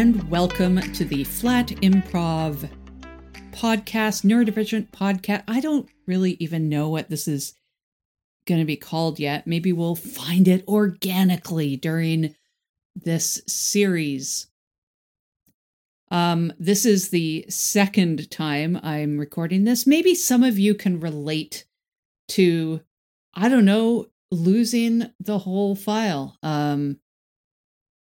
and welcome to the Flat Improv podcast, Neurodivergent podcast. I don't really even know what this is going to be called yet. Maybe we'll find it organically during this series. Um, this is the second time I'm recording this. Maybe some of you can relate to, I don't know, losing the whole file. Um,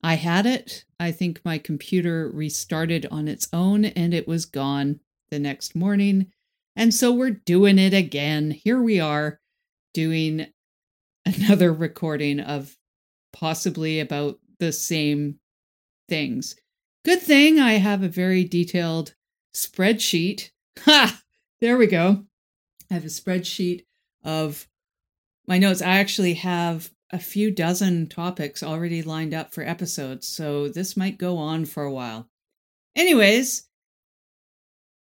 I had it. I think my computer restarted on its own and it was gone the next morning. And so we're doing it again. Here we are doing another recording of possibly about the same things. Good thing I have a very detailed spreadsheet. Ha! There we go. I have a spreadsheet of my notes. I actually have a few dozen topics already lined up for episodes, so this might go on for a while. Anyways,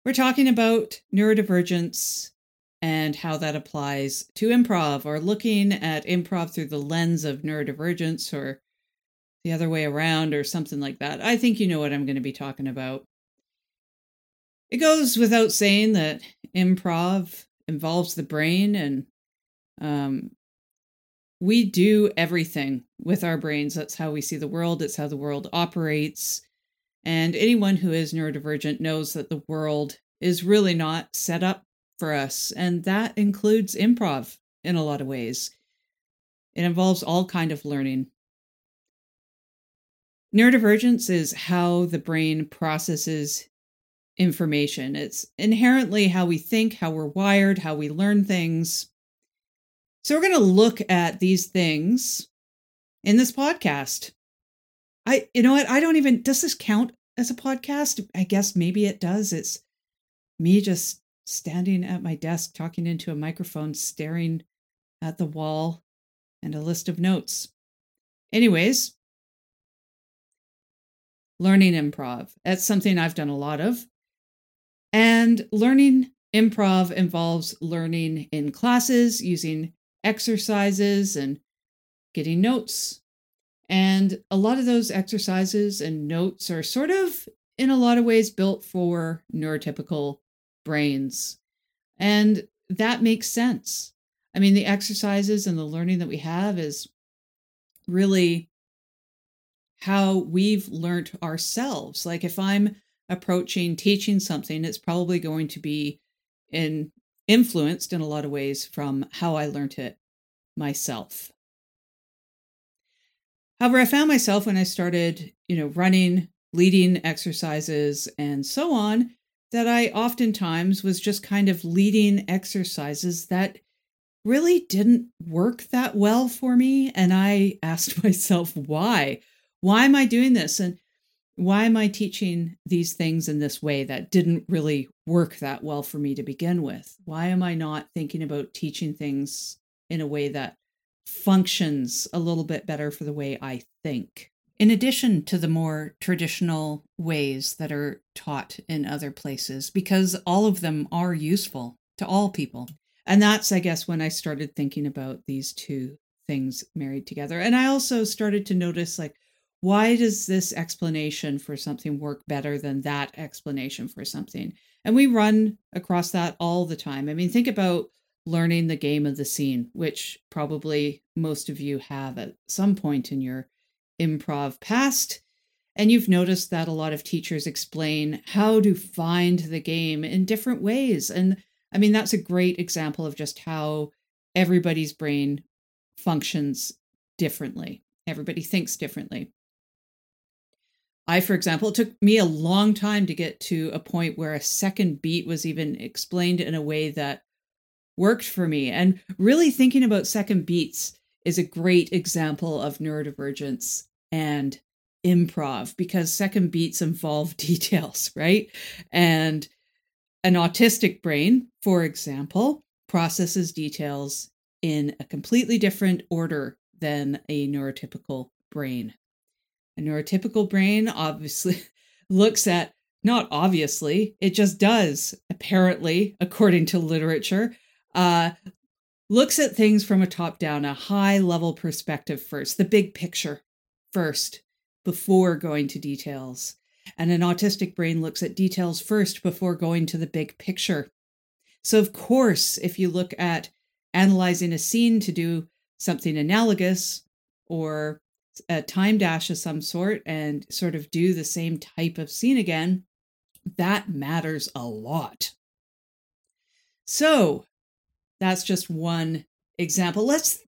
we're talking about neurodivergence and how that applies to improv, or looking at improv through the lens of neurodivergence, or the other way around, or something like that. I think you know what I'm going to be talking about. It goes without saying that improv involves the brain and um, we do everything with our brains. That's how we see the world, it's how the world operates. And anyone who is neurodivergent knows that the world is really not set up for us. And that includes improv in a lot of ways. It involves all kind of learning. Neurodivergence is how the brain processes information. It's inherently how we think, how we're wired, how we learn things. So we're going to look at these things in this podcast. I you know what? I don't even does this count as a podcast? I guess maybe it does. It's me just standing at my desk talking into a microphone staring at the wall and a list of notes. Anyways, learning improv. That's something I've done a lot of. And learning improv involves learning in classes using exercises and getting notes. And a lot of those exercises and notes are sort of, in a lot of ways, built for neurotypical brains. And that makes sense. I mean, the exercises and the learning that we have is really how we've learned ourselves. Like if I'm approaching teaching something, it's probably going to be in influenced in a lot of ways from how I learned it myself. However, I found myself when I started, you know, running, leading exercises and so on, that I oftentimes was just kind of leading exercises that really didn't work that well for me. And I asked myself, why? Why am I doing this? And why am I teaching these things in this way that didn't really work that well for me to begin with? Why am I not thinking about teaching things in a way that functions a little bit better for the way I think? In addition to the more traditional ways that are taught in other places, because all of them are useful to all people. And that's, I guess, when I started thinking about these two things married together. And I also started to notice, like, why does this explanation for something work better than that explanation for something? And we run across that all the time. I mean, think about learning the game of the scene, which probably most of you have at some point in your improv past. And you've noticed that a lot of teachers explain how to find the game in different ways. And I mean, that's a great example of just how everybody's brain functions differently. Everybody thinks differently. I, for example, it took me a long time to get to a point where a second beat was even explained in a way that worked for me. And really thinking about second beats is a great example of neurodivergence and improv because second beats involve details, right? And an autistic brain, for example, processes details in a completely different order than a neurotypical brain. A neurotypical brain obviously looks at, not obviously, it just does, apparently, according to literature, uh, looks at things from a top down, a high level perspective first, the big picture first, before going to details. And an autistic brain looks at details first before going to the big picture. So, of course, if you look at analyzing a scene to do something analogous or a time dash of some sort and sort of do the same type of scene again, that matters a lot. So, that's just one example. Let's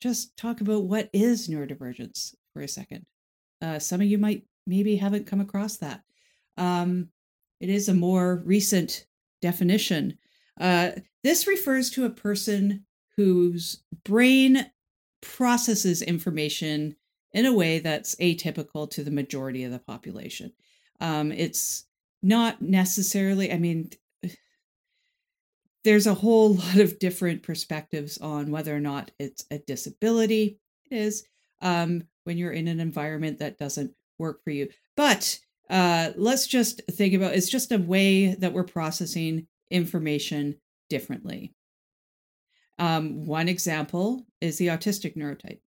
just talk about what is neurodivergence for a second. Uh, some of you might maybe haven't come across that. Um, it is a more recent definition. Uh, this refers to a person whose brain processes information in a way that's atypical to the majority of the population. Um, it's not necessarily, I mean, there's a whole lot of different perspectives on whether or not it's a disability. It is um, when you're in an environment that doesn't work for you. But uh, let's just think about it's just a way that we're processing information differently. Um, one example is the autistic neurotype.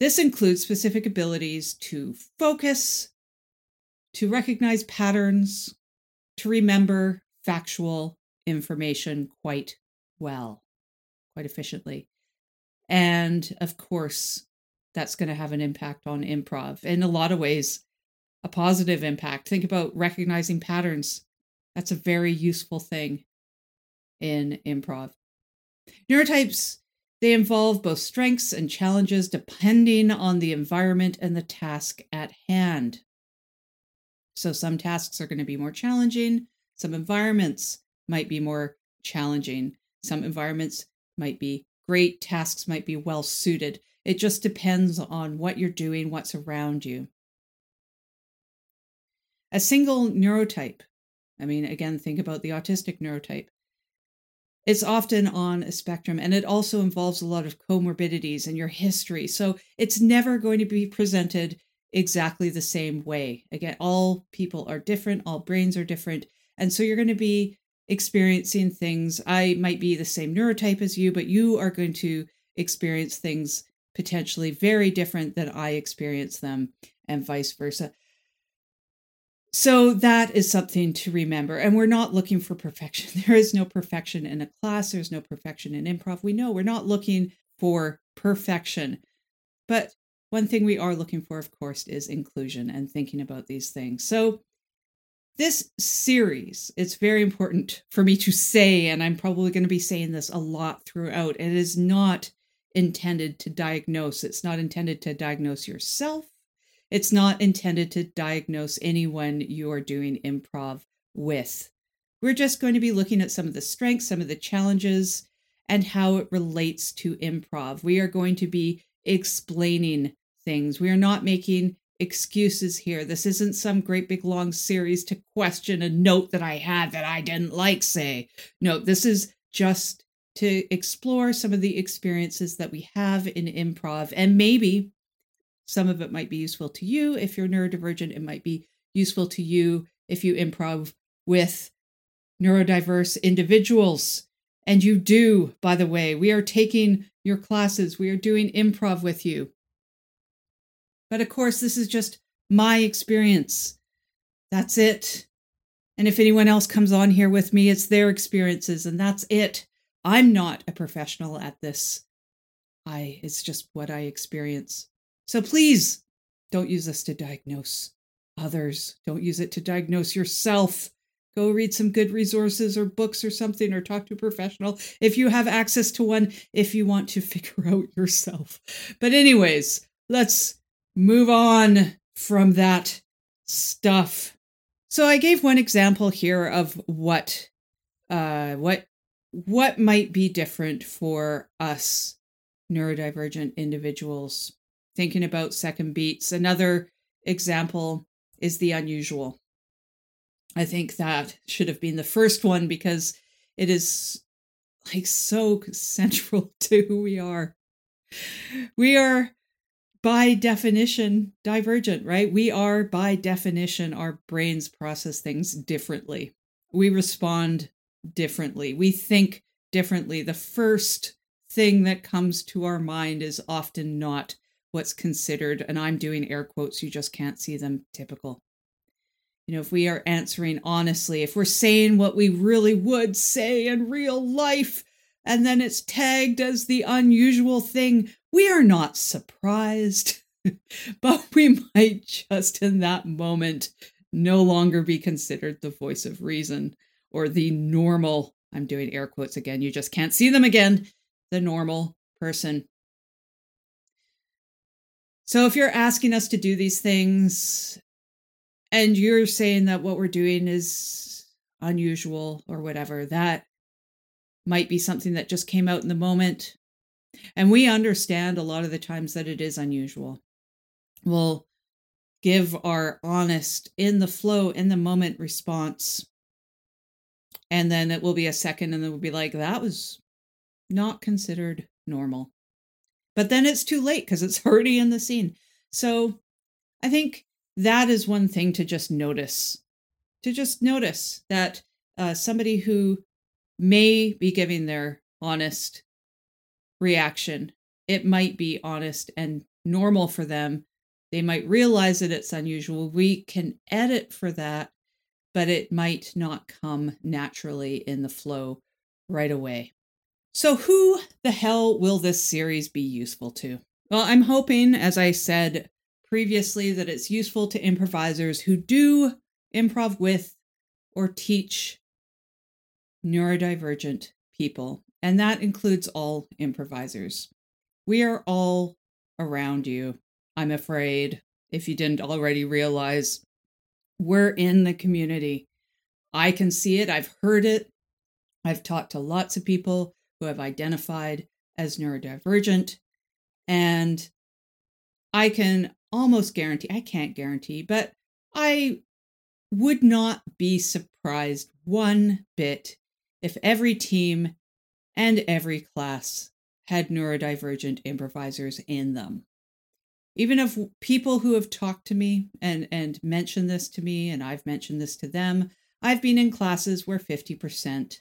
This includes specific abilities to focus, to recognize patterns, to remember factual information quite well, quite efficiently. And of course, that's going to have an impact on improv in a lot of ways, a positive impact. Think about recognizing patterns. That's a very useful thing in improv. Neurotypes, they involve both strengths and challenges depending on the environment and the task at hand. So some tasks are going to be more challenging, some environments might be more challenging, some environments might be great, tasks might be well suited. It just depends on what you're doing, what's around you. A single neurotype, I mean, again, think about the autistic neurotype. It's often on a spectrum and it also involves a lot of comorbidities and your history. So it's never going to be presented exactly the same way. Again, all people are different, all brains are different. And so you're going to be experiencing things. I might be the same neurotype as you, but you are going to experience things potentially very different than I experience them, and vice versa. So that is something to remember. And we're not looking for perfection. There is no perfection in a class, there's no perfection in improv. We know we're not looking for perfection. But one thing we are looking for, of course, is inclusion and thinking about these things. So this series, it's very important for me to say, and I'm probably going to be saying this a lot throughout. It is not intended to diagnose, it's not intended to diagnose yourself. It's not intended to diagnose anyone you are doing improv with. We're just going to be looking at some of the strengths, some of the challenges, and how it relates to improv. We are going to be explaining things. We are not making excuses here. This isn't some great big long series to question a note that I had that I didn't like, say. No, this is just to explore some of the experiences that we have in improv. And maybe some of it might be useful to you if you're neurodivergent. It might be useful to you if you improv with neurodiverse individuals. And you do, by the way, we are taking your classes, we are doing improv with you. But of course, this is just my experience. That's it. And if anyone else comes on here with me, it's their experiences, and that's it. I'm not a professional at this. I it's just what I experience. So please don't use this to diagnose others. Don't use it to diagnose yourself. Go read some good resources or books or something or talk to a professional if you have access to one if you want to figure out yourself. But anyways, let's move on from that stuff. So I gave one example here of what uh what what might be different for us neurodivergent individuals thinking about second beats. Another example is the unusual. I think that should have been the first one because it is like so central to who we are. We are by definition divergent, right? We are by definition, our brains process things differently. We respond differently. We think differently. The first thing that comes to our mind is often not what's considered, and I'm doing air quotes, you just can't see them, typical. you know, if we are answering honestly, if we're saying what we really would say in real life, and then it's tagged as the unusual thing, we are not surprised. but we might just in that moment no longer be considered the voice of reason or the normal. I'm doing air quotes again. You just can't see them again. The normal person. So if you're asking us to do these things and you're saying that what we're doing is unusual or whatever, that might be something that just came out in the moment. And we understand a lot of the times that it is unusual. We'll give our honest, in the flow, in the moment response. And then it will be a second, and then we'll be like, that was not considered normal. But then it's too late because it's already in the scene. So I think that is one thing to just notice. To just notice that uh, somebody who may be giving their honest reaction, it might be honest and normal for them. They might realize that it's unusual. We can edit for that, but it might not come naturally in the flow right away. So, who the hell will this series be useful to? Well, I'm hoping, as I said previously that it's useful to improvisers who do improv with or teach neurodivergent people. And that includes all improvisers. We are all around you, I'm afraid, if you didn't already realize. We're in the community. I can see it, I've heard it. I've talked to lots of people who have identified as neurodivergent, and I can almost guarantee, I can't guarantee, but I would not be surprised one bit if every team and every class had neurodivergent improvisers in them. Even if people who have talked to me and, and mentioned this to me, and I've mentioned this to them, I've been in classes where 50%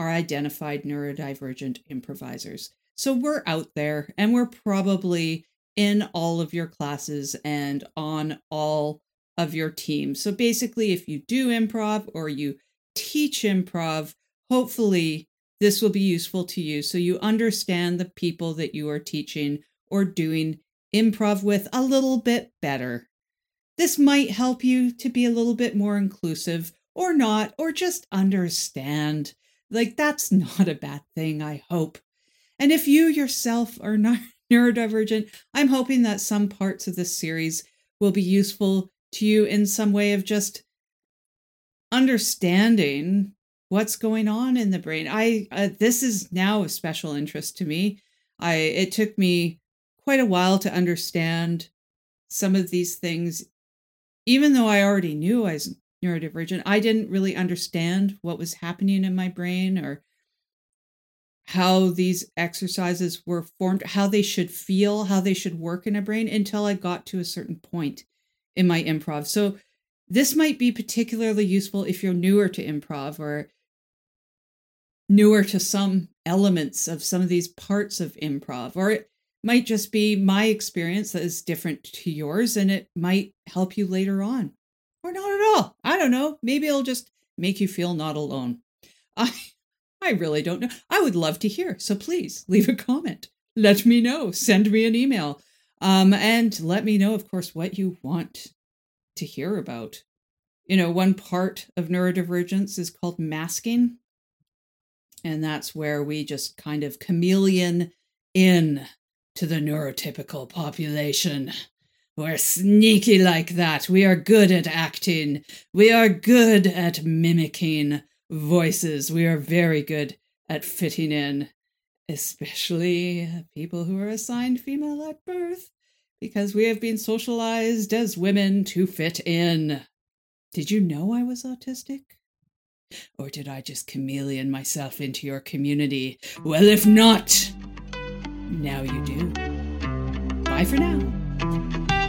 are identified neurodivergent improvisers. So we're out there and we're probably in all of your classes and on all of your teams. So basically, if you do improv or you teach improv, hopefully this will be useful to you so you understand the people that you are teaching or doing improv with a little bit better. This might help you to be a little bit more inclusive or not, or just understand. Like, that's not a bad thing, I hope. And if you yourself are not neurodivergent, I'm hoping that some parts of this series will be useful to you in some way of just understanding what's going on in the brain. I uh, this is now of special interest to me. I it took me quite a while to understand some of these things even though I already knew I was neurodivergent, I didn't really understand what was happening in my brain or how these exercises were formed, how they should feel, how they should work in a brain until I got to a certain point in my improv. So this might be particularly useful if you're newer to improv or newer to some elements of some of these parts of improv, or it might just be my experience that is different to yours and it might help you later on. Or not at all. I don't know. Maybe it'll just make you feel not alone. I I really don't know. I would love to hear. So please leave a comment. Let me know. Send me an email. Um, and let me know, of course, what you want to hear about. You know, one part of neurodivergence is called masking. And that's where we just kind of chameleon in to the neurotypical population. We're sneaky like that. We are good at acting. We are good at mimicking voices. We are very good at fitting in, especially people who are assigned female at birth, because we have been socialized as women to fit in. Did you know I was autistic? Or did I just chameleon myself into your community? Well, if not, now you do. Bye for now.